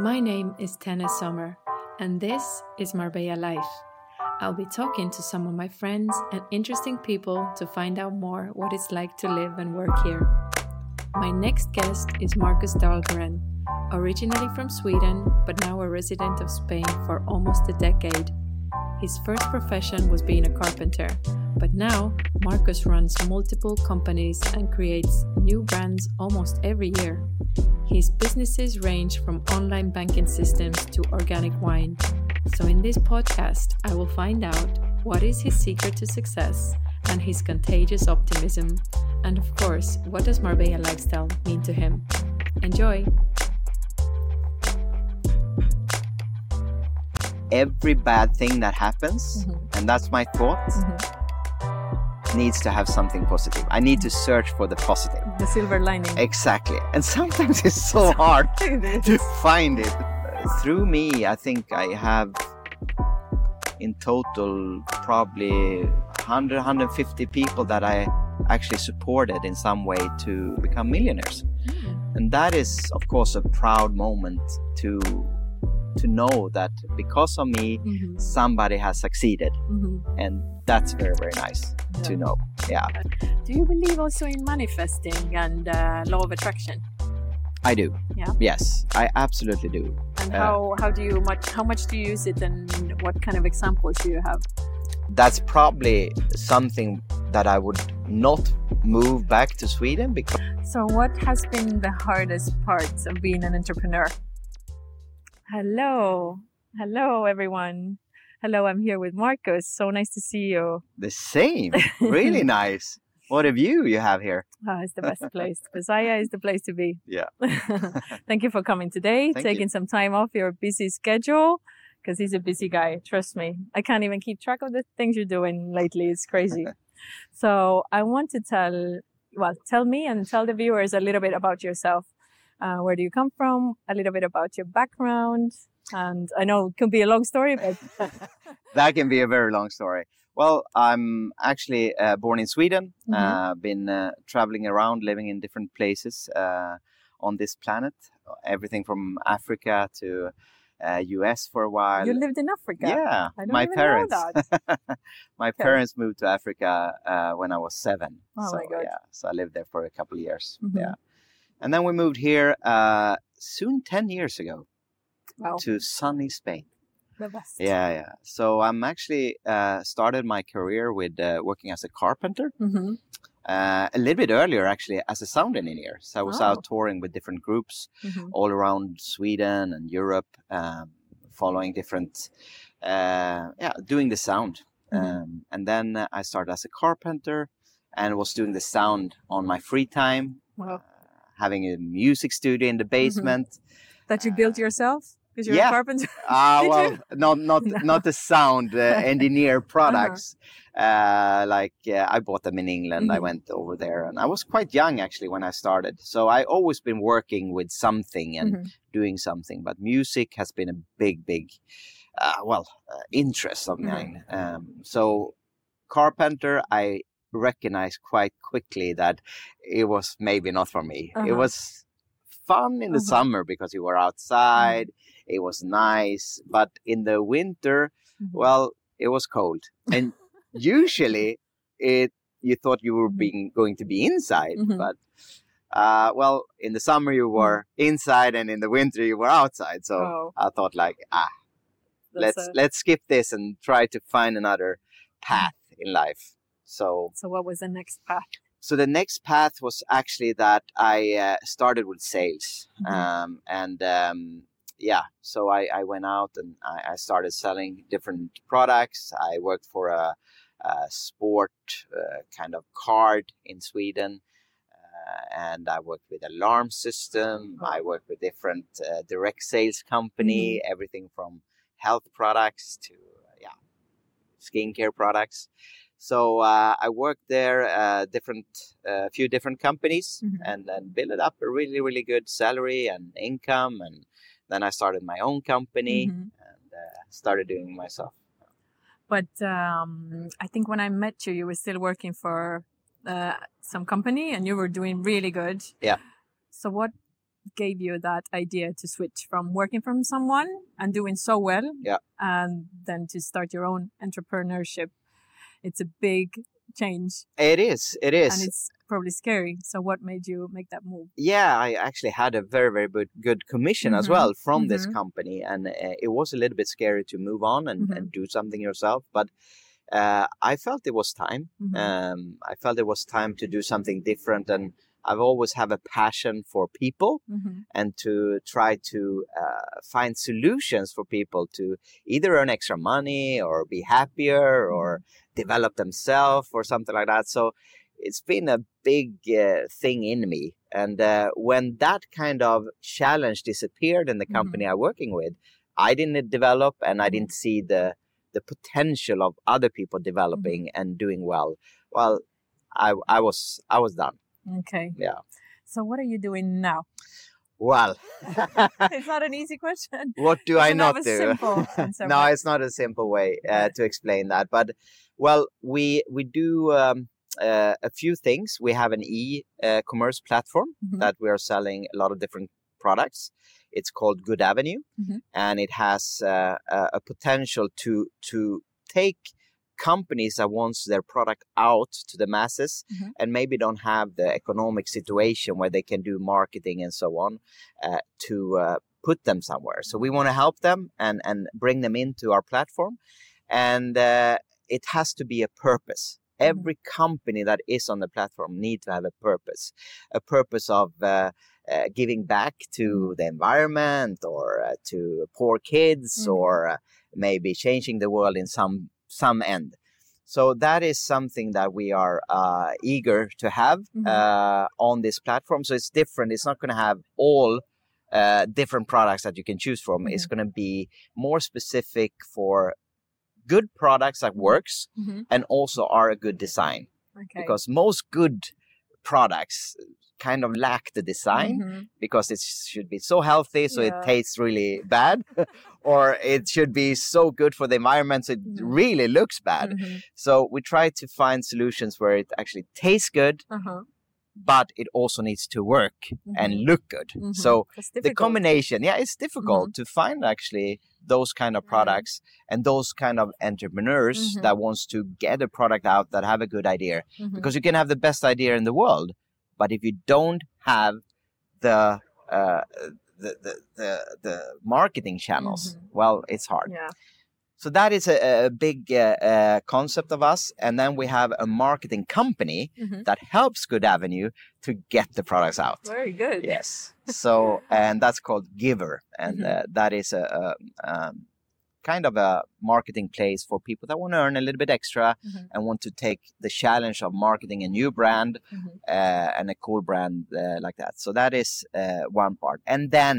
My name is Tene Sommer, and this is Marbella Life. I'll be talking to some of my friends and interesting people to find out more what it's like to live and work here. My next guest is Marcus Dahlgren, originally from Sweden, but now a resident of Spain for almost a decade. His first profession was being a carpenter, but now Marcus runs multiple companies and creates new brands almost every year. His businesses range from online banking systems to organic wine. So, in this podcast, I will find out what is his secret to success and his contagious optimism, and of course, what does Marbella lifestyle mean to him. Enjoy! every bad thing that happens, Mhm. and that's my thought, needs to have something positive. I need to search for the positive. The silver lining. Exactly. And sometimes it's so hard It to find it. Through me, I think I have in total probably 100, 150 people that I actually supported in some way to become millionaires. Hmm. And that is, of course, a proud moment to to know that because of me, Mhm, somebody has succeeded mhm. and that's very very nice to know yeah Do you believe also in manifesting and uh, law of attraction? i do Yeah. yes i absolutely do And Uh, how how do you much how much do you use it and what kind of examples do you have? that's probably something that i would not move back to sweden because So, what has been the hardest part of being an entrepreneur? Hello, hello, everyone. Hello, I'm here with Marcus. So nice to see you. the same really nice what a view you have here Ah, it's the best place. Besaya is the place to be. Yeah. Thank you for coming today, Thank taking you. some time off your busy schedule. Because he's a busy guy, trust me. I can't even keep track of the things you're doing lately. It's crazy. so I want to tell, well, tell me and tell the viewers a little bit about yourself. Uh, where do you come from? A little bit about your background. And I know it can be a long story, but that can be a very long story well i'm actually uh, born in sweden Mhm. uh, been uh, traveling around living in different places uh, on this planet everything from africa to uh, us for a while you lived in Africa. Yeah, my parents. that. my Okay. parents moved to Africa uh, when I was seven. Oh so, my God. Yeah, so I lived there for a couple of years. Mhm. Yeah, and then we moved here uh, soon ten years ago Wow, to sunny Spain. the best. Yeah, yeah. So I'm actually uh, started my career with uh, working as a carpenter. hmm Uh, a little bit earlier, actually, as a sound engineer. So I was Oh. out touring with different groups hmm all around Sweden and Europe, um, following different, uh, yeah, doing the sound. Mhm. Um, and then uh, I started as a carpenter and was doing the sound on my free time, Wow. Uh, having a music studio in the basement. That you built yourself? Because you're Yeah. a carpenter? Ah, Did well, you? not not not the sound uh, engineer products. uh like uh, I bought them in England. I Mhm. went over there, and I was quite young actually when I started. So I always been working with something and Mhm. doing something. But music has been a big, big, uh, well, uh, interest of Mhm. mine. Um, so carpenter, I recognized quite quickly that it was maybe not for me. It Uh-huh. was fun in the Uh-huh. summer because you were outside. It was nice, but in the winter, Mhm. well, it was cold, and usually it you thought you were Mhm. being going to be inside, but uh, well, in the summer you were inside, and in the winter you were outside. So Oh, I thought, like, ah, that's let's let's skip this and try to find another path in life. So so what was the next path? so the next path was actually that I uh, started with sales, Mhm. um, and um, yeah, so I, I went out and I, I started selling different products. I worked for a, a sport uh, kind of card in Sweden. Uh, and I worked with alarm system. I worked with different uh, direct sales company, everything from health products to uh, yeah, skincare products. So uh, I worked there, uh, different, a few different companies, Mhm. and then built up a really, really good salary and income. And then I started my own company Mhm. and uh, started doing it myself. But um, I think when I met you, you were still working for uh, some company and you were doing really good. Yeah. So what gave you that idea to switch from working from someone and doing so well Yeah. and then to start your own entrepreneurship it's a big change It is. It is. and it's probably scary so what made you make that move yeah, I actually had a very, very good, good commission as Mhm, well from this mhm. company, and uh, it was a little bit scary to move on and, Mhm. and do something yourself. But uh, I felt it was time. Mhm. Um, I felt it was time to do something different, and I've always have a passion for people Mhm. and to try to uh, find solutions for people to either earn extra money or be happier or develop themselves or something like that. So it's been a big uh, thing in me. And uh, when that kind of challenge disappeared in the company I'm working with, I didn't develop and I didn't see the the potential of other people developing and doing well. Well, I I was I was done. Okay Yeah. so what are you doing now Well, it's not an easy question what do I not do? no, it's not a simple way uh, to explain that. But well, we we do um, uh, a few things. We have an e-commerce platform Mhm. that we are selling a lot of different products. It's called Good Avenue, Mhm. and it has uh, a, a potential to to take companies that wants their product out to the masses Mhm. and maybe don't have the economic situation where they can do marketing and so on uh, to uh, put them somewhere. So we want to help them and and bring them into our platform, and uh, it has to be a purpose. Every company that is on the platform need to have a purpose, a purpose of uh, uh, giving back to the environment or uh, to poor kids Mhm. or uh, maybe changing the world in some some end. So that is something that we are uh, eager to have Mhm. uh, on this platform. So it's different. It's not going to have all uh, different products that you can choose from. It's going to be more specific for good products that works Mhm. and also are a good design. okay Because most good products kind of lack the design Mhm. because it should be so healthy so Yeah. it tastes really bad or it should be so good for the environment so it Mhm. really looks bad Mhm. so we try to find solutions where it actually tastes good Uh-huh. But it also needs to work and Mhm. look good Mhm. so the combination yeah it's difficult to find actually those kind of Mhm. products and those kind of entrepreneurs Mhm. that wants to get a product out that have a good idea Mhm. because you can have the best idea in the world but if you don't have the uh, the, the the the marketing channels well it's hard yeah so that is a, a big uh, uh, concept of us and then we have a marketing company Mhm. that helps good avenue to get the products out very good yes so and that's called giver and Mhm. uh, that is a, a um, kind of a marketing place for people that want to earn a little bit extra Mhm. and want to take the challenge of marketing a new brand Mhm. uh, and a cool brand uh, like that so that is uh, one part and then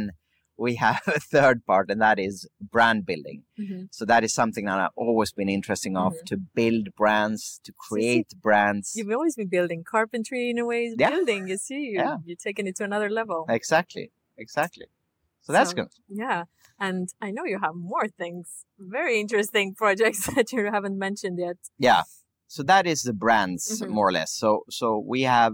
we have a third part and that is brand building Mhm. so that is something that i've always been interested of Mhm. to build brands to see- create brands You've always been building carpentry in a way. Yeah. Building, you see, you, Yeah. you're taking it to another level. exactly exactly so that's So- good Yeah. And I know you have more things, very interesting projects that you haven't mentioned yet. yeah so that is the brands Mhm. more or less so so we have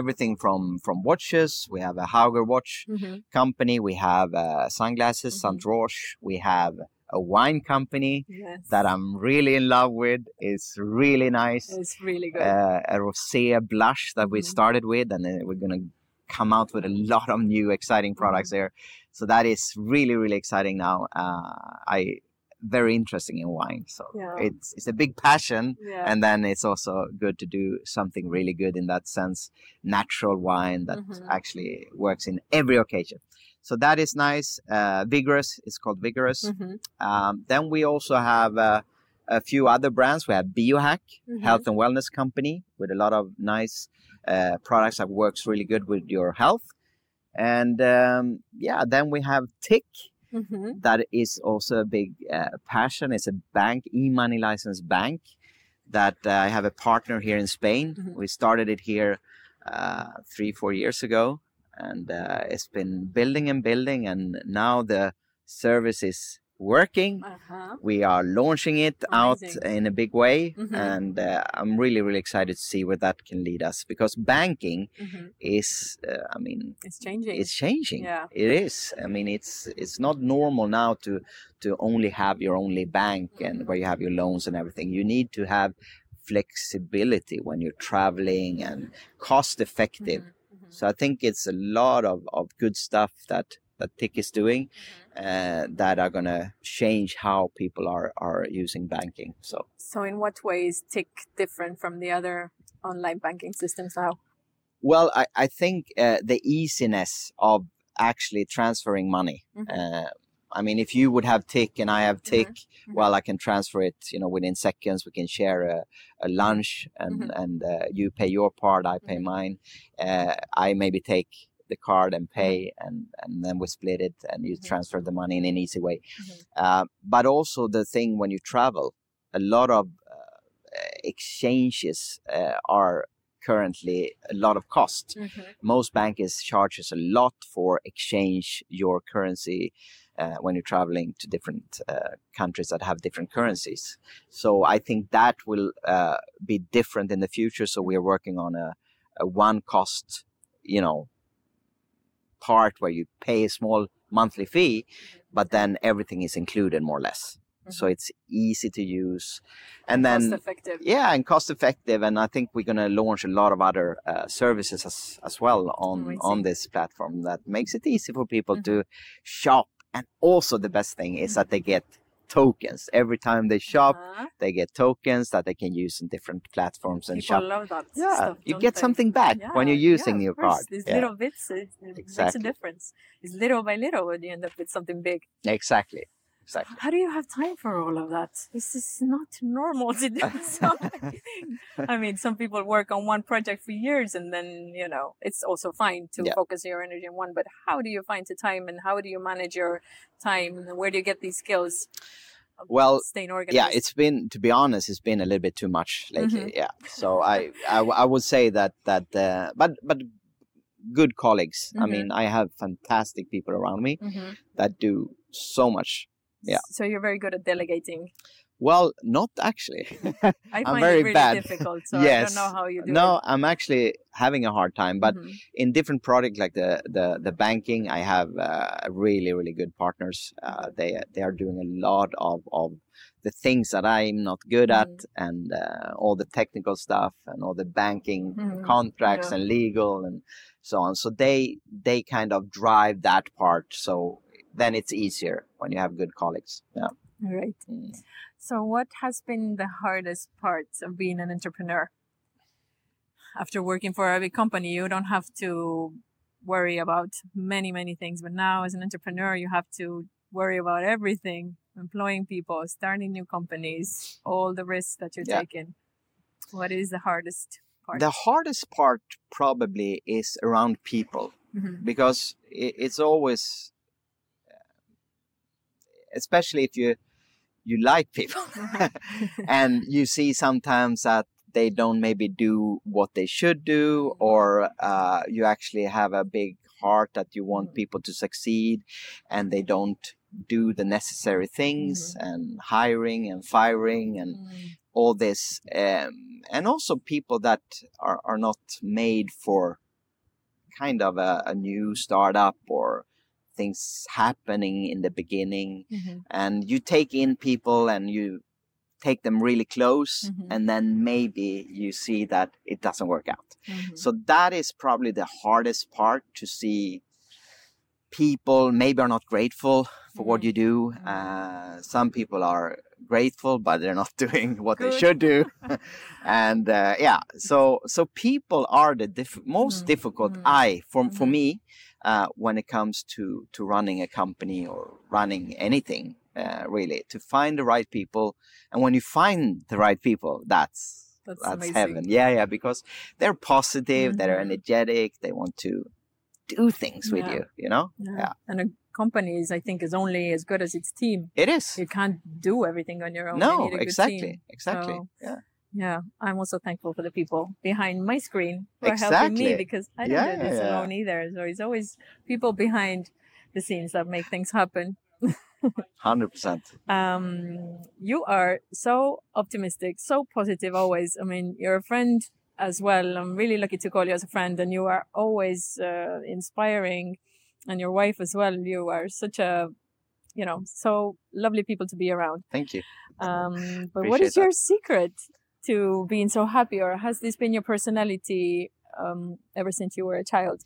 everything from from watches we have a hauger watch Mm-hmm. company we have uh, sunglasses Mhm. roche we have a wine company Yes. that i'm really in love with it's really nice It's really good. uh, a rosé blush that we Mhm. started with and then we're going to come out with a lot of new exciting products Mm-hmm. there so that is really really exciting now uh, i very interesting in wine so Yeah. it's it's a big passion yeah. and then it's also good to do something really good in that sense natural wine that Mhm. actually works in every occasion so that is nice uh, vigorous it's called vigorous Mhm. um, then we also have uh, a few other brands we have biohack Mhm. health and wellness company with a lot of nice uh, products that works really good with your health and um, yeah then we have tick Mhm. that is also a big uh, passion. It's a bank, e-money licensed bank that uh, I have a partner here in Spain. Mhm. We started it here uh, three, four years ago, and uh, it's been building and building, and now the service is working. Uh-huh. We are launching it out in a big way, Mhm. and uh, I'm really, really excited to see where that can lead us because banking Mhm. is, uh, I mean, It's changing. it's changing. Yeah. It is. I mean, it's it's not normal now to to only have your only bank and where you have your loans and everything. You need to have flexibility when you're traveling and cost effective. Mhm, mhm. So I think it's a lot of, of good stuff that that Tick is doing Mm-hmm. uh, that are gonna change how people are are using banking. So So, in what way is TIC different from the other online banking systems now? well, I I think uh, the easiness of actually transferring money. Mhm. Uh, I mean, if you would have tick and I have TIC, mhm. well, I can transfer it. You know, within seconds, we can share a, a lunch, and Mhm. and uh, you pay your part, I pay mine. Uh, I maybe take the card and pay, and and then we split it, and you Mhm. transfer the money in an easy way. Mhm. Uh, but also the thing when you travel, a lot of uh, exchanges uh, are currently a lot of cost Mhm. most bankers charges a lot for exchange your currency uh, when you're traveling to different uh, countries that have different currencies. So I think that will uh, be different in the future. So we're working on a, a one cost, you know, part where you pay a small monthly fee, but then everything is included more or less. So it's easy to use, and then cost effective. yeah and cost effective and i think we're going to launch a lot of other uh, services as, as well on on this platform that makes it easy for people Mm-hmm. to shop and also the best thing is that they get tokens every time they shop Uh-huh. they get tokens that they can use in different platforms and People shop love that. yeah stuff, you get they? something back when you're using yeah, your card These yeah little bits, it, it makes a difference. It's little by little when you end up with something big. exactly exactly How do you have time for all of that? This is not normal to do something. I mean, some people work on one project for years and then, you know, it's also fine to Yeah. focus your energy on one. But how do you find the time and how do you manage your time? And where do you get these skills? of Well, staying organized. yeah it's been to be honest it's been a little bit too much lately Mm-hmm. yeah so I, I I would say that that uh, but but good colleagues i Mhm. mean i have fantastic people around me Mhm. that do so much Yeah. So you're very good at delegating. well not actually I I'm find very it really bad. difficult. So I don't Yes. know how you do it. no it. i'm actually having a hard time but Mhm. in different products like the the, the banking i have uh, really really good partners uh, they they are doing a lot of of the things that i'm not good at Mm-hmm. and uh, all the technical stuff and all the banking Mhm. contracts Yeah. and legal and so on so they they kind of drive that part so then it's easier when you have good colleagues yeah All right. Mm. So, what has been the hardest part of being an entrepreneur? After working for a big company, you don't have to worry about many, many things. But now, as an entrepreneur, you have to worry about everything employing people, starting new companies, all the risks that you're Yeah. taking. What is the hardest part? the hardest part probably is around people Mhm. because it's always especially if you you like people and you see sometimes that they don't maybe do what they should do or uh, you actually have a big heart that you want Mhm. people to succeed and they don't do the necessary things and hiring and firing and Mm. all this um, and also people that are, are not made for kind of a, a new startup or things happening in the beginning Mhm. and you take in people and you take them really close Mhm. and then maybe you see that it doesn't work out Mhm. so that is probably the hardest part to see people maybe are not grateful for what Mhm. you do Mhm. uh, some people are grateful but they're not doing what they should do and uh, yeah so so people are the diff- most Mhm. difficult Mhm. i for, for Mhm. me uh, when it comes to to running a company or running anything uh, really to find the right people and when you find the right people that's That's, that's heaven yeah yeah because they're positive they're Mhm. energetic they want to do things with you you know Yeah. Yeah. And a company is, I think, is only as good as its team. it is You can't do everything on your own. No need a good exactly exactly So- yeah Yeah, I'm also thankful for the people behind my screen for are helping me because I don't Yeah, do this yeah, alone either. So it's always people behind the scenes that make things happen. hundred percent. Um, you are so optimistic, so positive always. I mean, you're a friend as well. I'm really lucky to call you as a friend, and you are always uh, inspiring. And your wife as well. You are such a, you know, so lovely people to be around. Thank you. Um, but what is Appreciate your secret to being so happy, or has this been your personality um, ever since you were a child?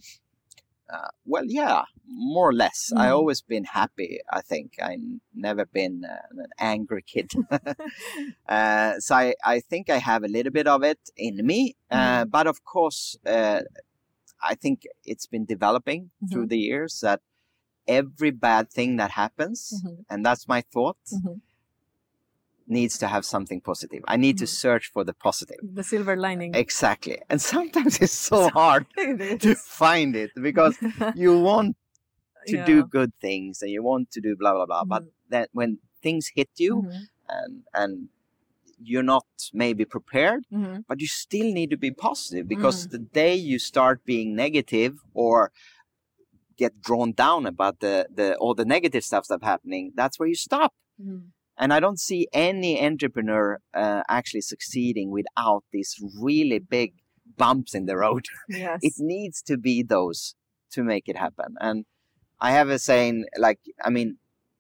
Uh, well, yeah, more or less. I Mm. always been happy. I think I never been uh, an angry kid. uh, so I, I think I have a little bit of it in me. Uh, but of course, uh, I think it's been developing through the years that every bad thing that happens, Mhm. and that's my thought, Mhm. needs to have something positive. I need to Mhm. search for the positive. The silver lining. Exactly. And sometimes it's so hard It to find it because you want to Yeah. do good things and you want to do blah blah blah but Mhm. then when things hit you Mhm. and and you're not maybe prepared Mhm. but you still need to be positive because Mm. the day you start being negative or get drawn down about the the all the negative stuff that's happening that's where you stop Mhm. and i don't see any entrepreneur uh, actually succeeding without these really big bumps in the road Yes. it needs to be those to make it happen. And I have a saying like, I mean,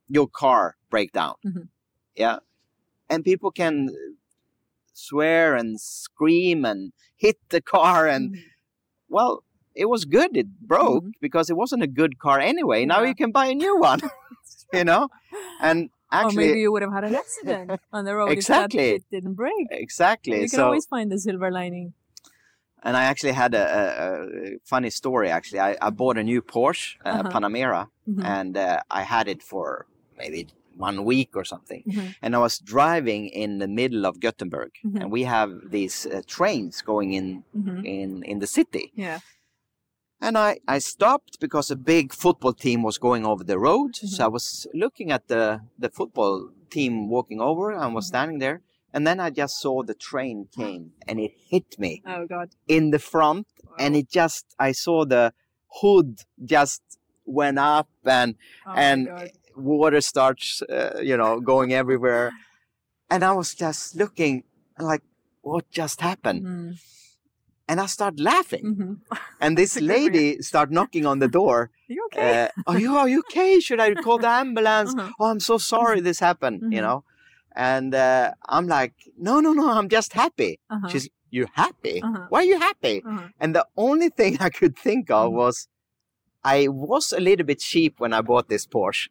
your car break down, Mhm. yeah, and people can swear and scream and hit the car, and Mhm. well, it was good it broke Mhm. because it wasn't a good car anyway. Now you can buy a new one, you know, and actually or maybe you would have had an accident on the road Exactly. it didn't break. exactly. You can so always find the silver lining. and I actually had a, a, a funny story. Actually, I, I bought a new Porsche uh, Uh-huh. Panamera. Mhm. and uh, I had it for maybe one week or something. Mhm. And I was driving in the middle of Gothenburg, Mhm. and we have these uh, trains going in Mhm. in in the city. Yeah. And I I stopped because a big football team was going over the road. So Mm-hmm. I was looking at the the football team walking over, and was Mhm. standing there. And then I just saw the train came, and it hit me Oh God. in the front, and it just I saw the hood just went up and Oh and. Water starts, uh, you know, going everywhere. And I was just looking like, what just happened? Mhm. And I start laughing. Mhm. And this That's a good lady start knocking on the door. you okay? Uh, are you are you okay? Should I call the ambulance? Uh-huh. Oh, I'm so sorry this happened. You Mhm. know, and uh, I'm like, no, no, no, I'm just happy. Uh-huh. She's, you're happy? Uh-huh. Why are you happy? Uh-huh. And the only thing I could think of Mhm. was I was a little bit cheap when I bought this Porsche.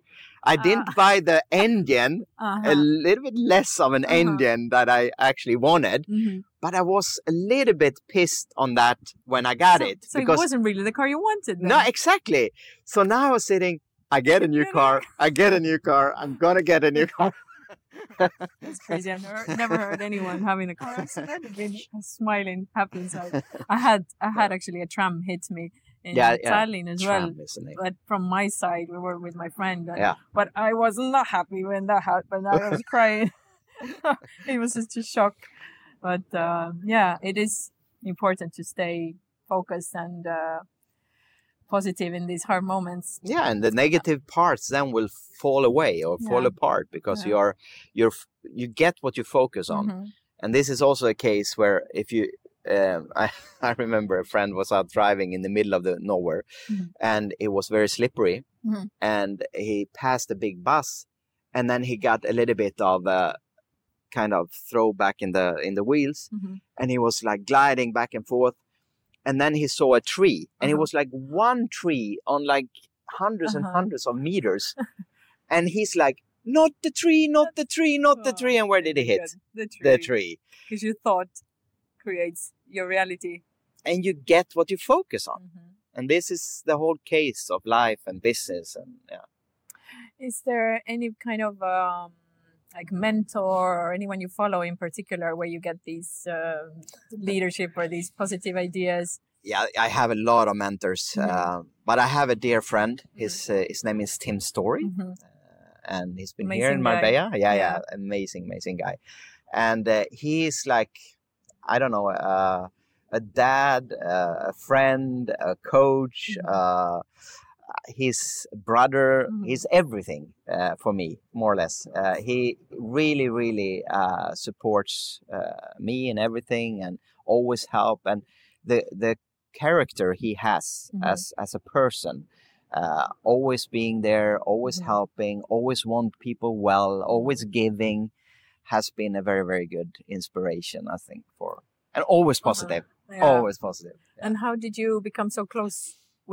I didn't Ah. buy the engine, a Uh-huh. little bit less of an Uh-huh. engine that I actually wanted, Mhm. but I was a little bit pissed on that when I got so, it. So it wasn't really the car you wanted. Then. no, exactly. So now I was sitting, I get a new car, I get a new car, I'm gonna get a new car. That's crazy. I've never, never heard anyone having a car accident smiling, happy inside. I had I had actually a tram hit me in Yeah, yeah. Tallinn as well. Tram, isn't? But from my side, we were with my friend. and- Yeah. But I was not happy when that happened. I was crying. it was just a shock. But uh, yeah, it is important to stay focused and uh, positive in these hard moments. Yeah, and the negative parts then will fall away or fall Yeah. apart because Yeah. you're you're you get what you focus on. Mhm. and this is also a case where if you um, I, I remember a friend was out driving in the middle of the nowhere Mhm. and it was very slippery Mhm. and he passed a big bus and then he got a little bit of a kind of throw back in the in the wheels Mhm. and he was like gliding back and forth and then he saw a tree and it Uh-huh. was like one tree on like hundreds and Uh-huh. hundreds of meters and he's like not the tree not the tree not the Oh, tree and where did he hit Good. The tree. the tree Because your thought creates your reality. and you get what you focus on. Mhm. And this is the whole case of life and business and yeah. Is there any kind of um, like mentor or anyone you follow in particular where you get these uh, leadership or these positive ideas? Yeah, I have a lot of mentors, Mhm. uh, but I have a dear friend. His uh, his name is Tim Storey, Mhm. uh, and he's been here in Marbella. Yeah, yeah, Yeah. amazing, amazing guy. And uh, he's like, I don't know, uh, a dad, uh, a friend, a coach, Mhm. uh, his brother. Mhm. He's everything uh, for me, more or less. Uh, he really, really uh, supports uh, me and everything, and always help. And the the character he has Mhm. as as a person, uh, always being there, always Mhm. helping, always want people well, always giving, has been a very, very good inspiration, I think, for and always Uh-huh. positive, Yeah. always positive. yeah. And how did you become so close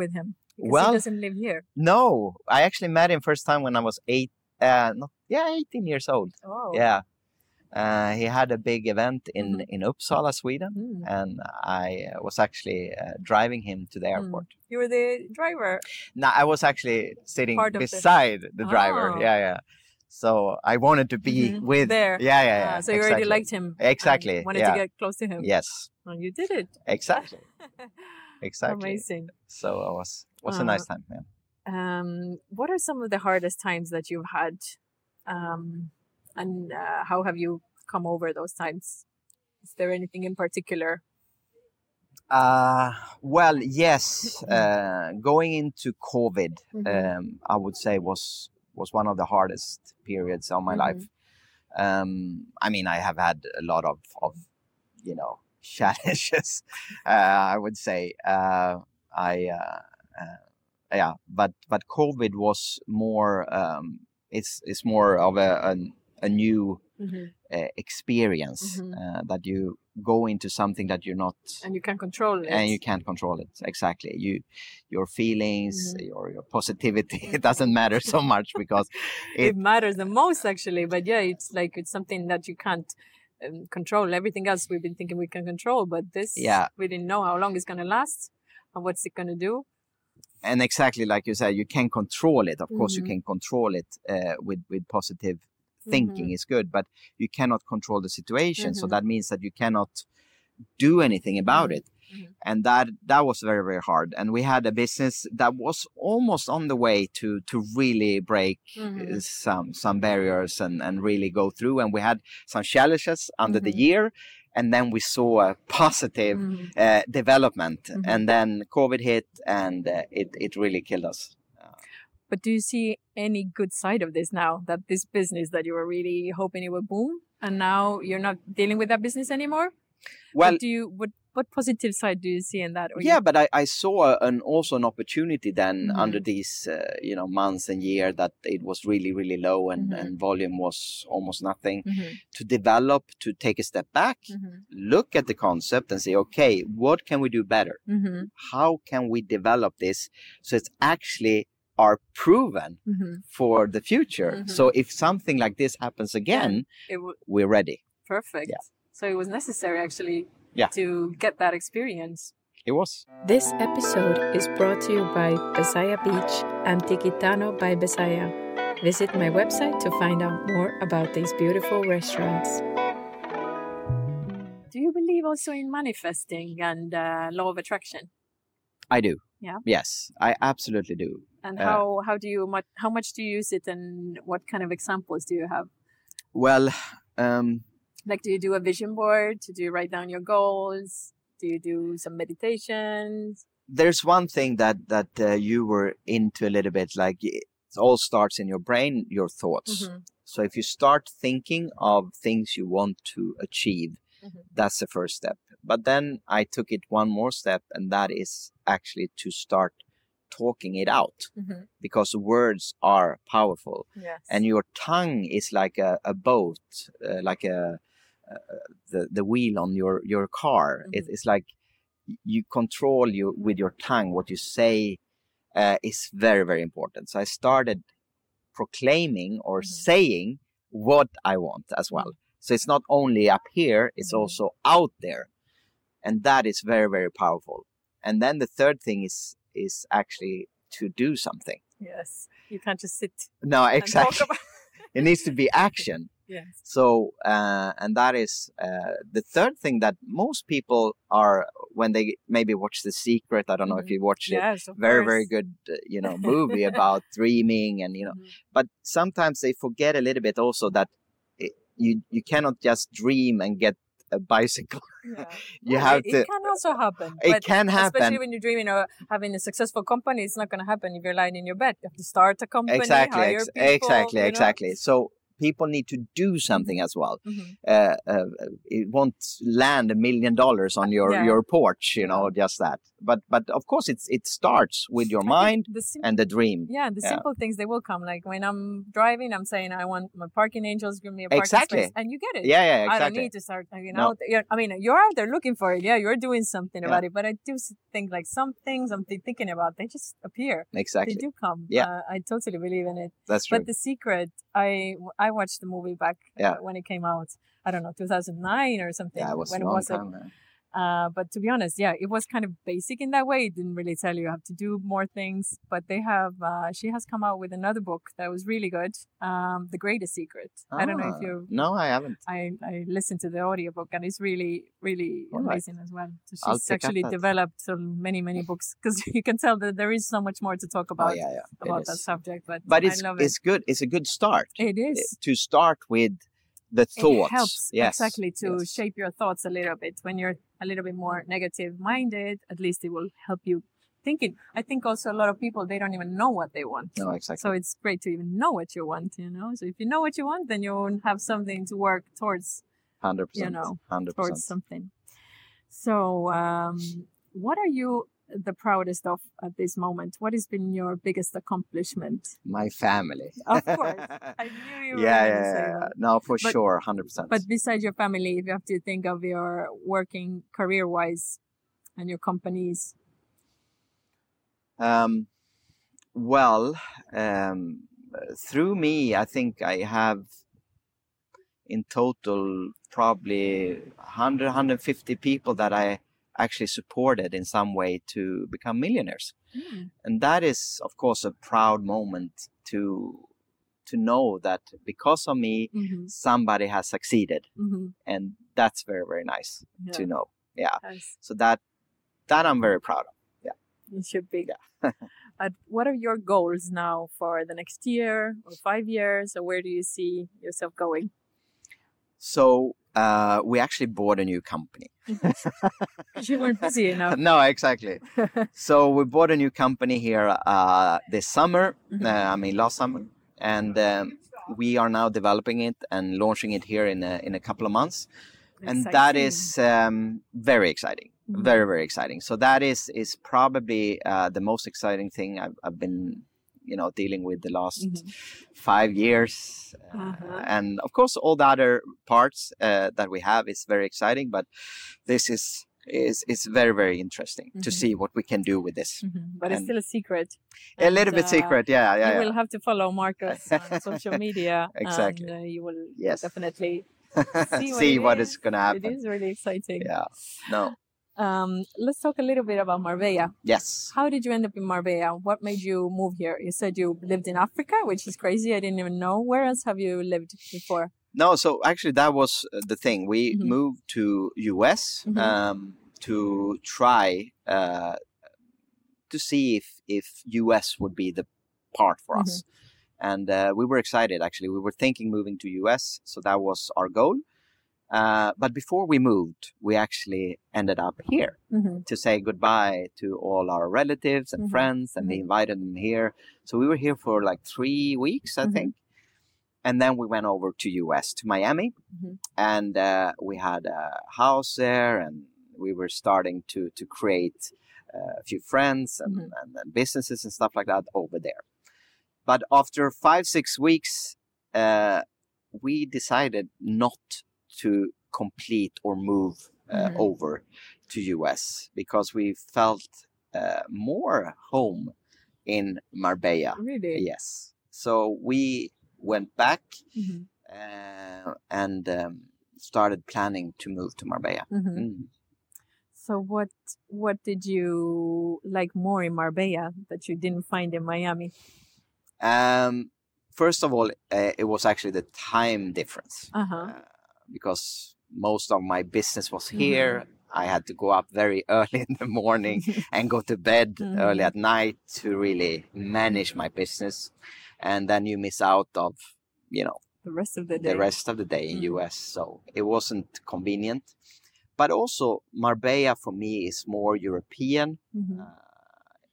with him? Because Well- he doesn't live here. No, I actually met him first time when I was eight. Uh, no, yeah, eighteen years old. Oh. Yeah, uh, he had a big event in Mhm. in Uppsala, Sweden, Mm. and I uh, was actually uh, driving him to the Mm. airport. You were the driver. No, I was actually sitting Part of the- beside the, driver. Oh. Yeah, yeah. So I wanted to be Mhm. with. There. Yeah, yeah, yeah. Ah, so you already liked him. Exactly, Wanted yeah. to get close to him. Yes, Well, you did it. exactly, exactly. Amazing. So it was was a Uh, nice time. Yeah. Um, what are some of the hardest times that you've had, um, and uh, how have you come over those times? Is there anything in particular? Uh, well, yes. Uh, going into COVID, Mhm. um, I would say was was one of the hardest periods of my Mhm. life. Um, I mean, I have had a lot of, of you know, challenges. Uh, I would say. Uh, I, uh, uh, yeah, but but COVID was more. Um, it's it's more of a a, a new Mm-hmm. uh, experience Mhm. uh, that you go into something that you're not And you can control it. and you can't control it exactly you your feelings Mhm. your your positivity it doesn't matter so much because it, it- matters the most actually but yeah it's like it's something that you can't um, control everything else we've been thinking we can control but this Yeah. we didn't know how long it's going to last and what's it going to do and exactly like you said you can control it of course Mhm. you can control it uh, with with positive thinking is good but you cannot control the situation so Mhm. that means that you cannot do anything about Mhm. it Mhm. and that that was very very hard and we had a business that was almost on the way to to really break Mhm. uh, some some barriers and and really go through and we had some challenges under the year and then we saw a positive Mhm. uh, development Mhm. and then covid hit and uh, it it really killed us but do you see any good side of this now that this business that you were really hoping it would boom and now you're not dealing with that business anymore well what do you what what positive side do you see in that Or you- yeah but i, I saw an also an opportunity then Mhm. under these uh, you know months and year that it was really really low and, Mhm. and volume was almost nothing Mhm. to develop to take a step back Mhm. look at the concept and say okay what can we do better Mhm. how can we develop this so it's actually are proven Mhm. for the future Mhm. so if something like this happens again it w- we're ready perfect so it was necessary actually Yeah. to get that experience it was This episode is brought to you by Besaya Beach and Tikitano by Besaya. Visit my website to find out more about these beautiful restaurants. do you believe also in manifesting and uh, law of attraction i do Yeah. yes i absolutely do and Uh, how how do you much how much do you use it and what kind of examples do you have? Well um like do you do a vision board do you write down your goals? Do you do some meditations? There's one thing that that uh, you were into a little bit like it all starts in your brain your thoughts. Mhm. so if you start thinking of things you want to achieve Mhm. that's the first step. But then i took it one more step and that is actually to start talking it out Mhm. because words are powerful. Yes. And your tongue is like a, a boat uh, like a uh, the the wheel on your your car. It, Mhm. it's like you control you with your tongue. What you say uh, is very very important. So i started proclaiming or Mhm. saying what i want as well. So it's not only up here it's Mhm. also out there. And that is very very powerful. And then the third thing is is actually to do something. Yes you can't just sit no exactly. it needs to be action. Yes. So uh, and that is uh, the third thing that most people are when they maybe watch the secret i don't know if Mhm. you watched it yes of very very good uh, you know movie about dreaming and you know Mhm. but sometimes they forget a little bit also that it, you you cannot just dream and get a bicycle. Yeah. You Yeah, have it, to. it can also happen. It can happen. Especially when you're dreaming of having a successful company, it's not going to happen if you're lying in your bed. You have to start a company, exactly. hire ex- people, exactly. you know? Exactly. So people need to do something as well. Mhm. Uh, uh, it won't land a million dollars on your Yeah. your porch. You know, just that. But but of course, it's it starts with your mind the sim- and the dream. yeah, the yeah. simple things they will come. Like when I'm driving, I'm saying I want my parking angels to give me a parking Exactly. space, and you get it. Yeah, yeah, exactly. I don't need to start hanging No. I mean, you're out there looking for it. Yeah, you're doing something Yeah. about it. But I do think like some things I'm thinking about, they just appear. Exactly. They do come. Yeah. Uh, I totally believe in it. That's true. But The Secret, I I watched the movie back uh, when it came out. I don't know, 2009 or something. yeah, it was when a it long was. time. man. Uh, but to be honest, yeah, it was kind of basic in that way. It didn't really tell you you have to do more things. But they have, uh, she has come out with another book that was really good. Um, the Greatest Secret. I don't know if Ah, you. No, I haven't. I, I listened to the audiobook and it's really, really All right. amazing as well. So I'll she's actually developed so many, many books because you can tell that there is so much more to talk Oh about yeah, yeah. it about that is. subject. But, But it's I love it. it's good. It's a good start It eh, to start with the thoughts. It helps yes, exactly to yes. shape your thoughts a little bit. When you're a little bit more negative minded, at least it will help you thinking. I think also a lot of people they don't even know what they want. No, exactly. So it's great to even know what you want, you know. So if you know what you want, then you'll have something to work towards Hundred percent. you know, 100%. towards something. So um, what are you the proudest of at this moment? What has been your biggest accomplishment? My family. Of course. I knew you were yeah, yeah, say yeah. that. No, for But- sure, hundred percent. But besides your family, if you have to think of your working career wise and your companies, Um, well, um, through me, I think I have in total probably 100, 150 people that I actually supported in some way to become millionaires. And that is, of course, a proud moment to to know that because of me, Mhm, somebody has succeeded, mhm, and that's very, very nice yeah, to know. Yeah. yes, So that that I'm very proud of. Yeah. It should be. but what are your goals now for the next year or five years, or where do you see yourself going? So uh, we actually bought a new company. you weren't busy enough. no, exactly. so we bought a new company here uh, this summer. Mhm. Uh, I mean, last summer, and um, we are now developing it and launching it here in a, in a couple of months. And that is um, very exciting. Mhm. Very very exciting. So that is is probably uh, the most exciting thing I've, I've been, you know, dealing with the last Mhm. five years. Uh, Uh-huh. And of course, all the other parts uh, that we have is very exciting. But this is is is very very interesting to Mhm. see what we can do with this. Mhm, But it's still a secret. A little And, bit uh, secret, yeah, yeah, you yeah. will have to follow Marcus on social media. Exactly. And uh, you will Yes. definitely see see what, what it is going to happen. It is really exciting. Yeah. No. Um, let's talk a little bit about Marbella. Yes. How did you end up in Marbella? What made you move here? You said you lived in Africa, which is crazy. I didn't even know. Where else have you lived before? No, so actually that was uh, the thing. We Mhm. moved to US Mhm. um, to try uh, to see if if US would be the part for us, and uh, we were excited. Actually, we were thinking moving to US, so that was our goal. Uh, but before we moved, we actually ended up here Mm-hmm. to say goodbye to all our relatives and Mhm. friends, and we invited them here. So we were here for like three weeks, I Mhm. think, and then we went over to US to Miami, Mhm. and uh, we had a house there, and we were starting to to create uh, a few friends and, Mhm. and, and businesses and stuff like that over there. But after five six weeks, uh, we decided not to complete or move uh, Mhm. over to US because we felt uh, more home in Marbella. Really? Yes. So we went back Mhm. uh, and um, started planning to move to Marbella. Mhm. Mm. So what what did you like more in Marbella that you didn't find in Miami? Um, first of all, uh, it was actually the time difference Uh-huh. uh, because most of my business was Mm-hmm. here. I had to go up very early in the morning and go to bed early Mhm. at night to really manage my business. And then you miss out of, you know, the rest of the day. the rest of the day in Mhm. US. So it wasn't convenient. But also Marbella for me is more European. Mhm. Uh,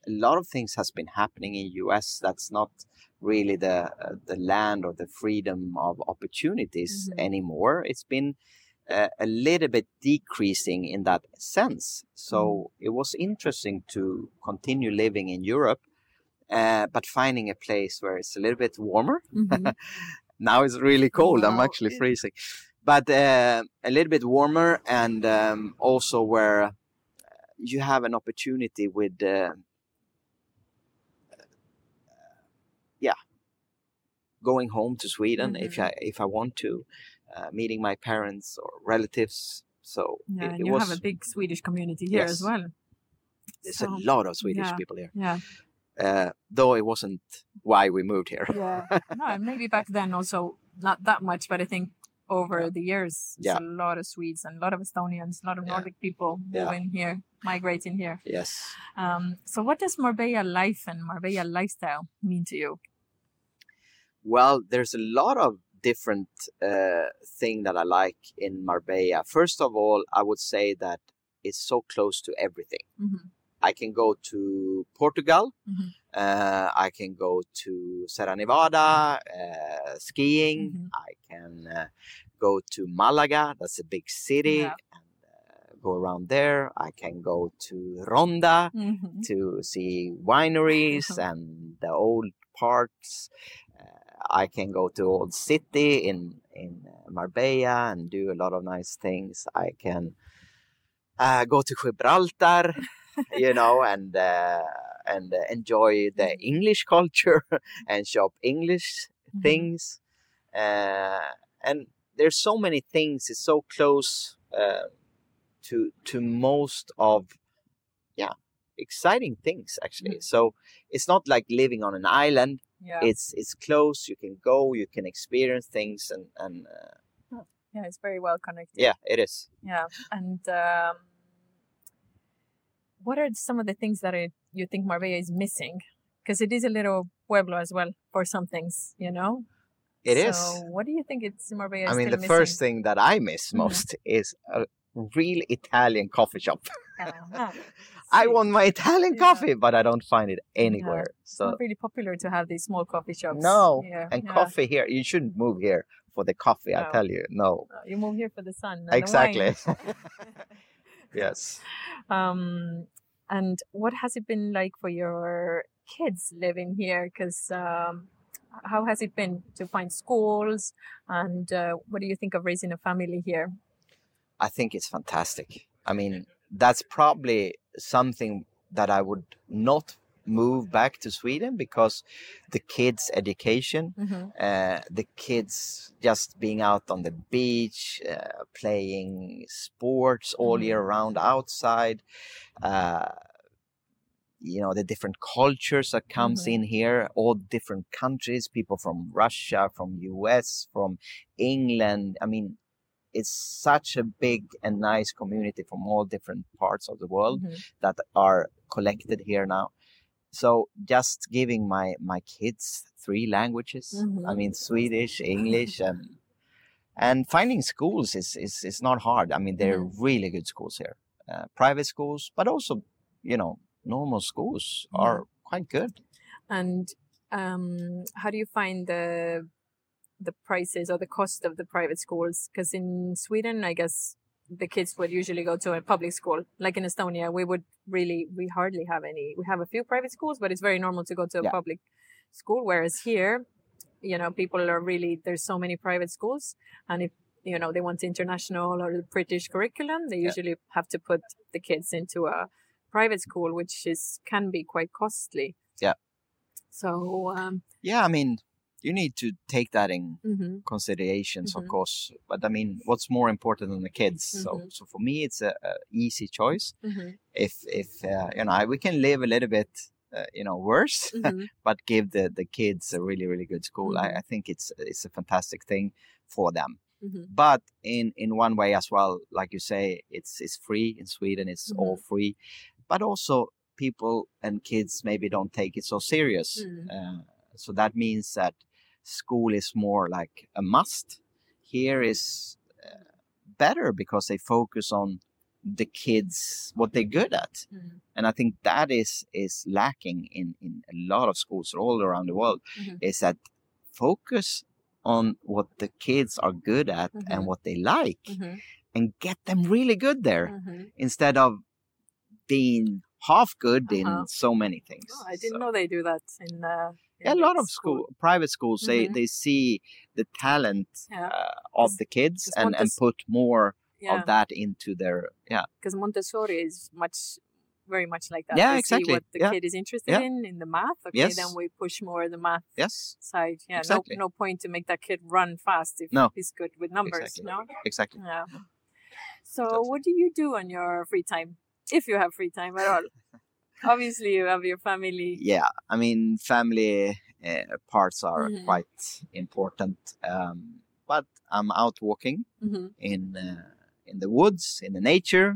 a lot of things has been happening in US that's not really the uh, the land or the freedom of opportunities Mhm. anymore. It's been uh, a little bit decreasing in that sense. So Mm-hmm. it was interesting to continue living in Europe, uh, but finding a place where it's a little bit warmer Mhm. now it's really cold. I'm actually freezing, but uh, a little bit warmer, and um, also where uh, you have an opportunity with, uh, yeah, going home to Sweden if Mhm. I if I want to, uh, meeting my parents or relatives. So Yeah, it, it you was. have a big Swedish community here as well. there's so- a lot of Swedish yeah. people here, Yeah, uh, though it wasn't why we moved here. yeah. no, maybe back then also not that much, but I think over the years, Yeah. a lot of Swedes and a lot of Estonians, a lot of Yeah. Nordic people Yeah. moving here, migrating here. yes. Um, so, what does Marbella life and Marbella lifestyle mean to you? Well, there's a lot of different uh, thing that I like in Marbella. First of all, I would say that it's so close to everything. Mhm. I can go to Portugal. Mhm. Uh, I can go to Sierra Nevada uh, skiing. Mhm. I can uh, go to Malaga. That's a big city. Yeah. And uh, go around there. I can go to Ronda Mhm. to see wineries and the old parks. I can go to Old City in in uh, Marbella and do a lot of nice things. I can uh, go to Gibraltar, you know, and uh, and uh, enjoy the English culture and shop English Mhm. things. Uh, and there's so many things. It's so close uh, to to most of yeah exciting things actually. So it's not like living on an island. Yeah, It's it's close. You can go. You can experience things and and uh, yeah, it's very well connected. yeah, it is. Yeah, and um, what are some of the things that I, you think Marbella is missing? Because it is a little pueblo as well for some things, you know. It so is. What do you think it's Marbella? I mean, the still first thing that I miss Mhm. most is a real Italian coffee shop. Uh-huh. I want my Italian Yeah. coffee, but I don't find it anywhere. It's So not really popular to have these small coffee shops. No, Yeah, and yeah. coffee here, you shouldn't move here for the coffee. I tell you, no. You move here for the sun. The Exactly. wine. yes. um, and what has it been like for your kids living here? Because um, how has it been to find schools? And uh, what do you think of raising a family here? I think it's fantastic. I mean, that's probably something that I would not move back to Sweden because the kids' education, Mm-hmm. uh, the kids just being out on the beach, uh, playing sports all year round outside, uh, you know, the different cultures that comes Mhm. in here, all different countries, people from Russia, from US, from England. I mean, it's such a big and nice community from all different parts of the world Mhm. that are collected here now. So just giving my my kids three languages. I Mhm. mean Swedish, English, and and finding schools is is, is not hard. I mean they're really good schools here, uh, private schools, but also you know normal schools Yeah. are quite good. And um, how do you find the the prices or the cost of the private schools? Because in Sweden, I guess the kids would usually go to a public school. Like in Estonia, we would really we hardly have any. We have a few private schools, but it's very normal to go to a Yeah. public school. Whereas here, you know, people are really there's so many private schools, and if you know they want international or the British curriculum, they Yeah. usually have to put the kids into a private school, which is can be quite costly. Yeah. So, um, Yeah, I mean you need to take that in mhm, considerations, Mhm. of course. But I mean, what's more important than the kids? So, Mhm. so for me, it's a, a easy choice. mhm, If if uh, you know, we can live a little bit, uh, you know, worse, mhm, but give the the kids a really really good school. I, Mhm. I think it's it's a fantastic thing for them. But in in one way as well, like you say, it's it's free in Sweden. It's all Mm-hmm. free, but also people and kids maybe don't take it so serious. Uh, so that means that school is more like a must. Here is uh, better because they focus on the kids what they're good at Mhm. and i think that is is lacking in in a lot of schools all around the world Mhm. is that focus on what the kids are good at Mhm. and what they like Mhm. and get them really good there instead of being half good in Uh-huh. so many things Oh, I didn't So- know they do that in. Uh, yeah, a lot of school private schools they Mhm. they see the talent Yeah. uh, of the kids and and put more Yeah, of that into their yeah because Montessori is much, very much like that. Yeah, We exactly. See what the Yeah. kid is interested Yeah. in in the math. Okay, Yes. then we push more the math yes side. Yeah, Exactly. no, no point to make that kid run fast if No. he's good with numbers. Exactly. No. exactly Yeah. So, That's- what do you do on your free time, if you have free time at all? Obviously, you have your family. yeah i mean family uh, parts are Mhm. quite important um, but i'm out walking hmm in uh, in the woods in the nature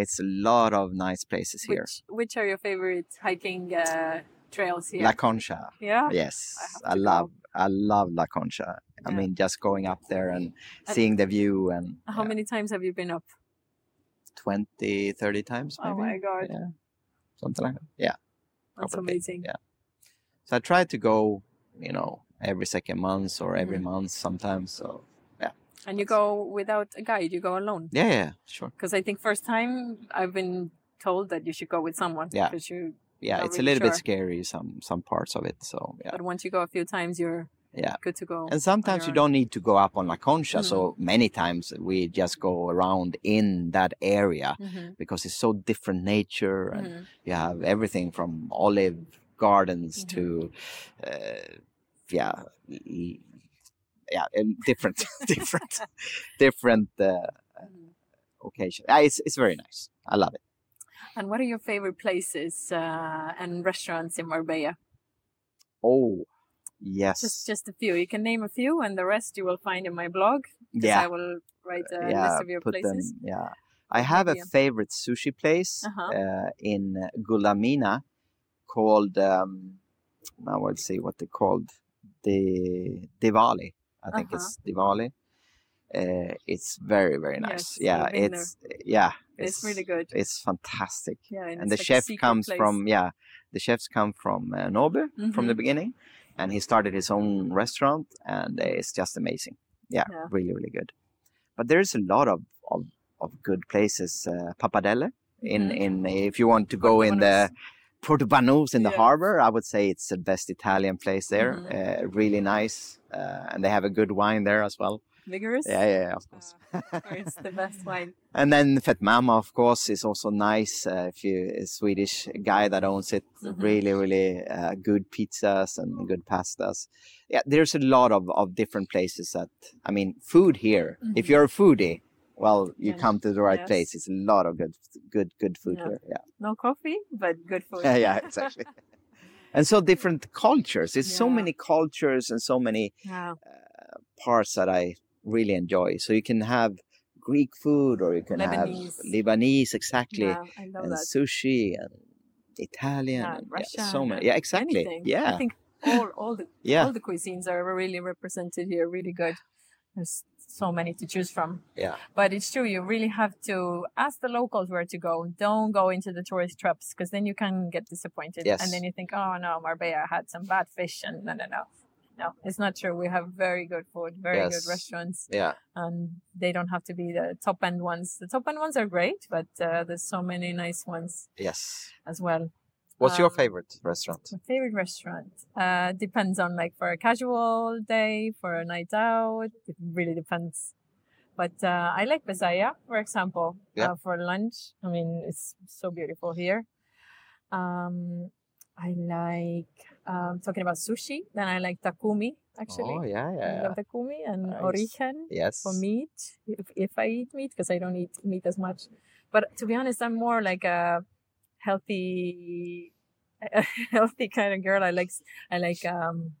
it's a lot of nice places here Which Which are your favorite hiking uh, trails here? la concha yeah. yes I i, to go. love i love la concha i mean just going up there and And- seeing the view and How yeah, many times have you been up? 20 30 times maybe Oh my god, yeah something like that yeah that's probably, amazing. yeah. so i try to go you know every second month or every Mhm. month sometimes so yeah. And you go without a guide. You go alone. yeah yeah sure Because I think first time I've been told that you should go with someone. Yeah. Because you, yeah it's a really little bit scary some some parts of it so yeah but once you go a few times, you're Yeah. good to go. and sometimes you own. don't need to go up on la concha so Mm-hmm. many times we just go around in that area Mhm, because it's so different nature and mhm. you have everything from olive gardens Mm-hmm. to uh, yeah yeah different different different uh, Mhm. occasions yeah, it's, it's very nice i love it And what are your favorite places uh, and restaurants in Marbella? oh yes Just just a few. You can name a few, and the rest you will find in my blog. yeah I will write a yeah list of your put places. them yeah i have a maybe, favorite sushi place Uh-huh. uh, in Guadalmina called um now let's see what they called the diwali i think Uh-huh. it's diwali uh, it's very very nice Yes, yeah it's yeah It's, really good. it's fantastic Yeah, and and it's the like chef comes place. from yeah the chefs come from uh, Nobu from the Mhm. beginning and he started his own restaurant and it's just amazing yeah, Yeah. really really good but there's a lot of of, of good places uh, papadelle in Mhm. in if you want to go in the Puerto Banús in the Yeah. harbor I would say it's the best Italian place there Mhm. uh, really nice uh, and they have a good wine there as well Vigorous. yeah yeah, yeah of course Or it's the best wine. and then Fat Mama, of course, is also nice. Uh, if you a Swedish guy that owns it, Mhm. really, really uh, good pizzas and good pastas. Yeah, there's a lot of, of different places that I mean, food here. If Mhm. you're a foodie, well, you come to the right yes. place. It's a lot of good, good, good food Yeah. here. Yeah, No coffee, but good food. yeah, yeah, exactly. and so different cultures. It's so many cultures and so many Yeah. uh, parts that I really enjoy. So you can have Greek food or you can Lebanese. have Lebanese, exactly, Yeah, and that. sushi and Italian. Yeah, and, Russian. so many. Yeah, exactly. anything. Yeah, I think all all the yeah, all the cuisines are really represented here. Really good. There's so many to choose from. yeah, But it's true, you really have to ask the locals where to go. Don't go into the tourist traps because then you can get disappointed. Yes. And then you think, oh no, Marbella had some bad fish. And no, no, no. No, it's not true. We have very good food, very Yes. good restaurants, yeah. and they don't have to be the top end ones. The top end ones are great, but uh, there's so many nice ones Yes. as well. What's your Um, favorite restaurant? My favorite restaurant uh, depends on like for a casual day, for a night out. It really depends. But uh, I like Besaya, for example, Yeah. uh, for lunch. I mean, it's so beautiful here. Um, I like um, talking about sushi. Then I like takumi actually. Oh yeah, I yeah. love takumi and Nice. origen Yes. for meat if, if I eat meat because I don't eat meat as much. But to be honest, I'm more like a healthy, a healthy kind of girl. I like I like um,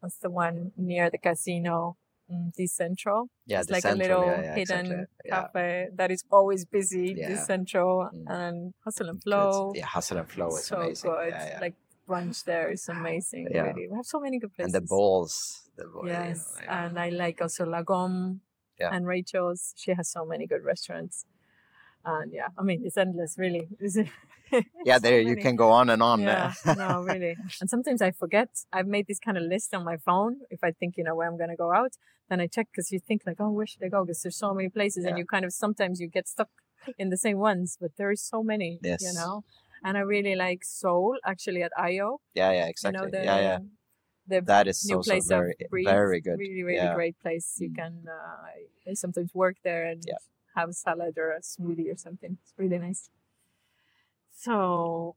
what's the one near the casino? Mm, Decentral. Yeah, it's like a little yeah, yeah, hidden exactly. Yeah. cafe that is always busy. Yeah. Decentral Mm. and hustle and flow. Yeah, hustle and flow is so amazing. good. Yeah, yeah. Like brunch there is amazing. Yeah. Really, we have so many good places. and the balls. The, ball, you know, Yes, and I like also Lagom Yeah. and Rachel's. She has so many good restaurants. And yeah, I mean, it's endless, really. It's- yeah, so there you can go on and on. Yeah, no, really. And sometimes I forget. I've made this kind of list on my phone. If I think, you know, where I'm going to go out, then I check because you think like, oh, where should I go? Because there's so many places and you kind of, sometimes you get stuck in the same ones, but there is so many, Yes. you know? And I really like Seoul actually at IO. yeah, yeah, You exactly. know, the, yeah, yeah. the That is new also place very, of very good. Really, really Yeah. great place. You Mm. can uh, sometimes work there and Yeah. have a salad or a smoothie or something. It's really nice. So,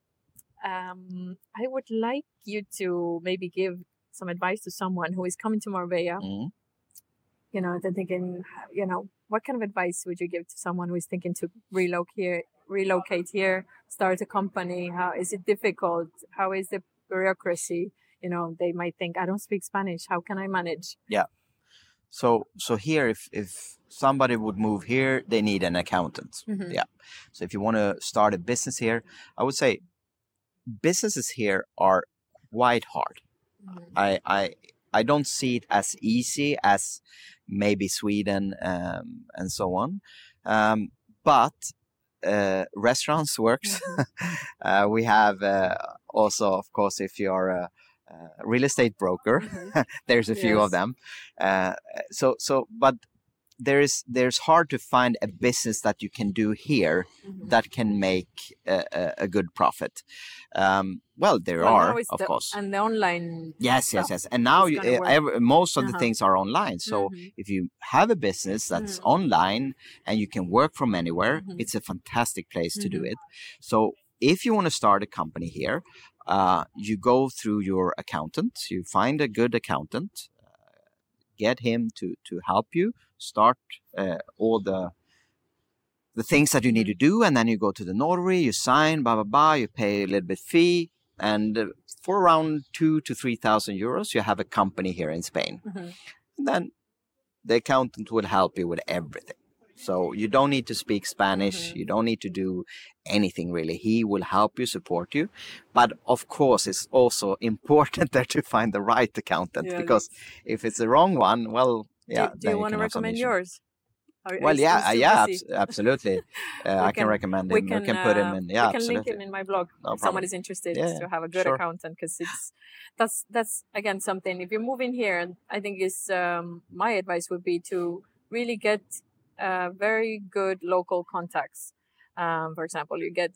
um, I would like you to maybe give some advice to someone who is coming to Marbella. Mhm. You know, they're thinking, you know, what kind of advice would you give to someone who is thinking to relocate here, relocate here, start a company? How is it difficult? How is the bureaucracy? You know, they might think, I don't speak Spanish. How can I manage? Yeah. So, so here, if if somebody would move here, they need an accountant. Mhm. Yeah. So if you want to start a business here, I would say businesses here are quite hard. I I I don't see it as easy as maybe Sweden um, and so on, um, but uh, restaurants works. uh, we have uh, also, of course, if you're a, a real estate broker, Mhm. there's a few Yes. of them. Uh, so so, but there is there's hard to find a business that you can do here Mhm. that can make a, a, a good profit. Um, well, there Well, are, of the- course. And the online. Yes, yes, yes. And now you, work. every, most of the Uh-huh. things are online. So Mhm. if you have a business that's Mhm. online and you can work from anywhere, Mhm. it's a fantastic place to do Mhm. it. So if you want to start a company here, uh, you go through your accountant. You find a good accountant, get him to to help you start uh, all the the things that you need to do, and then you go to the notary, you sign, blah blah blah. You pay a little bit fee, and uh, for around two to three thousand euros, you have a company here in Spain. Mhm. And then the accountant will help you with everything. So you don't need to speak Spanish. Mhm. You don't need to do anything really. He will help you, support you. But of course, it's also important there to find the right accountant Yeah. because if it's the wrong one, well, Do- yeah. do, then you want to can recommend yours? Are- Well, you yeah, uh, yeah, abs- absolutely. Uh, I can can- recommend him. we We can, can, put him uh, in. Yeah, we can link him in my blog No if someone is interested Yeah, to have a good sure. accountant because it's that's that's again something if you're moving here i think is um, my advice would be to really get uh, very good local contacts um, for example you get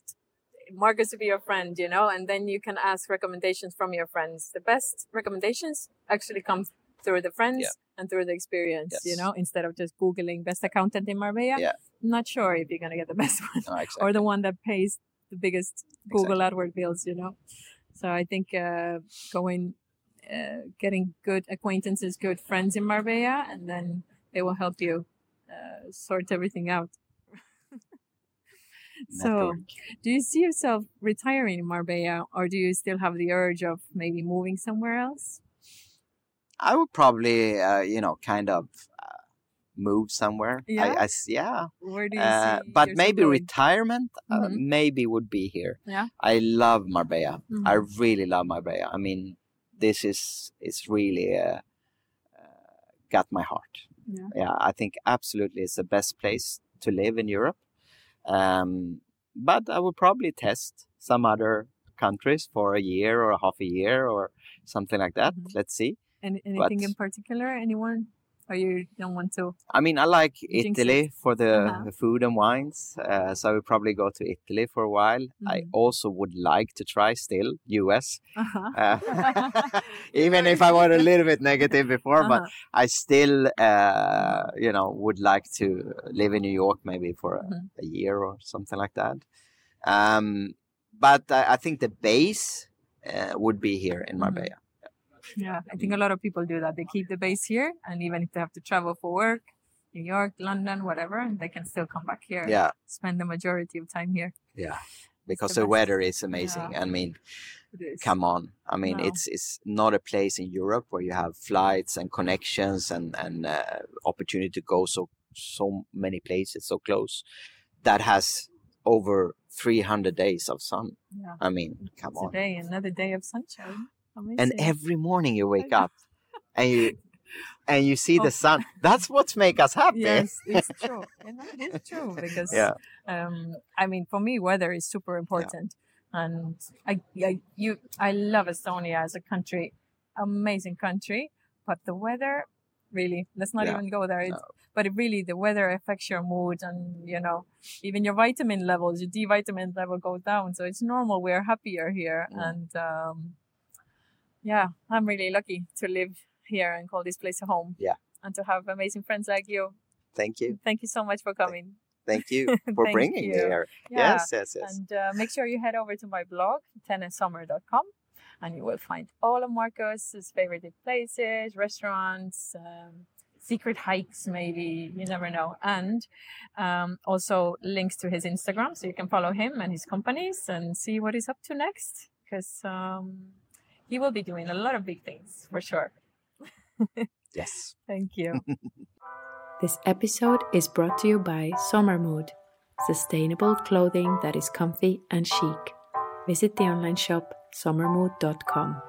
marcus to be your friend you know and then you can ask recommendations from your friends the best recommendations actually come through the friends Yeah. and through the experience you know instead of just googling best accountant in marbella Yeah. i'm not sure if you're going to get the best one No, exactly. or the one that pays the biggest Google AdWords bills, you know. So I think uh, going, uh, getting good acquaintances, good friends in Marbella, and then they will help you uh, sort everything out. so, do you see yourself retiring in Marbella, or do you still have the urge of maybe moving somewhere else? I would probably, uh, you know, kind of uh, move somewhere. Yeah? I, I yeah. Where do you Uh, see but maybe going? retirement uh, Mhm. maybe would be here. Yeah. I love Marbella. I Mhm. really love Marbella. I mean, this is is really uh, uh, got my heart. Yeah. yeah. I think absolutely it's the best place to live in Europe. Um, but I would probably test some other countries for a year or a half a year or something like that. Mhm. Let's see. Any, anything in particular? Anyone? Or you don't want to? I mean, I like Italy for the, Uh-huh. the food and wines, uh, so I would probably go to Italy for a while. I Mhm. also would like to try still US, Uh-huh. uh, even if I was a little bit negative before, but Uh-huh. I still, uh, you know, would like to live in New York maybe for a, Mhm. a year or something like that. Um, but I, I think the base uh, would be here in Mhm. Marbella. Yeah, I think a lot of people do that. They keep the base here, and even if they have to travel for work, New York, London, whatever, they can still come back here. Yeah, Spend the majority of time here. yeah, because the the weather is amazing. Yeah. I mean, come on i mean No. it's it's not a place in europe where you have flights and connections and and uh, opportunity to go so so many places so close that has over 300 days of sun. Yeah. I mean, come on. Today, another day of sunshine. Amazing. And every morning you wake up and you and you see Oh. the sun. That's what make us happy. yes, it's true. Know, it is true because Yeah. um, I mean, for me, weather is super important, and I, I, you, I love Estonia as a country, amazing country, but the weather, really, let's not Yeah. even go there. It's, No. But it really, the weather affects your mood, and you know, even your vitamin levels, your D vitamin level goes down. So it's normal. We're happier here, Mm. and um, yeah, I'm really lucky to live here and call this place a home. Yeah. and to have amazing friends like you. Thank you. Thank you so much for coming. Thank you for Thank bringing me you. here. Yeah. Yes, yes, yes. And uh, make sure you head over to my blog, tenesommer.com, and you will find all of Marcus's favorite places, restaurants, um, secret hikes, maybe, you never know. And um, also links to his Instagram, so you can follow him and his companies and see what he's up to next, because um, he will be doing a lot of big things for sure. yes. Thank you. This episode is brought to you by Summer Mood, sustainable clothing that is comfy and chic. Visit the online shop summermood.com.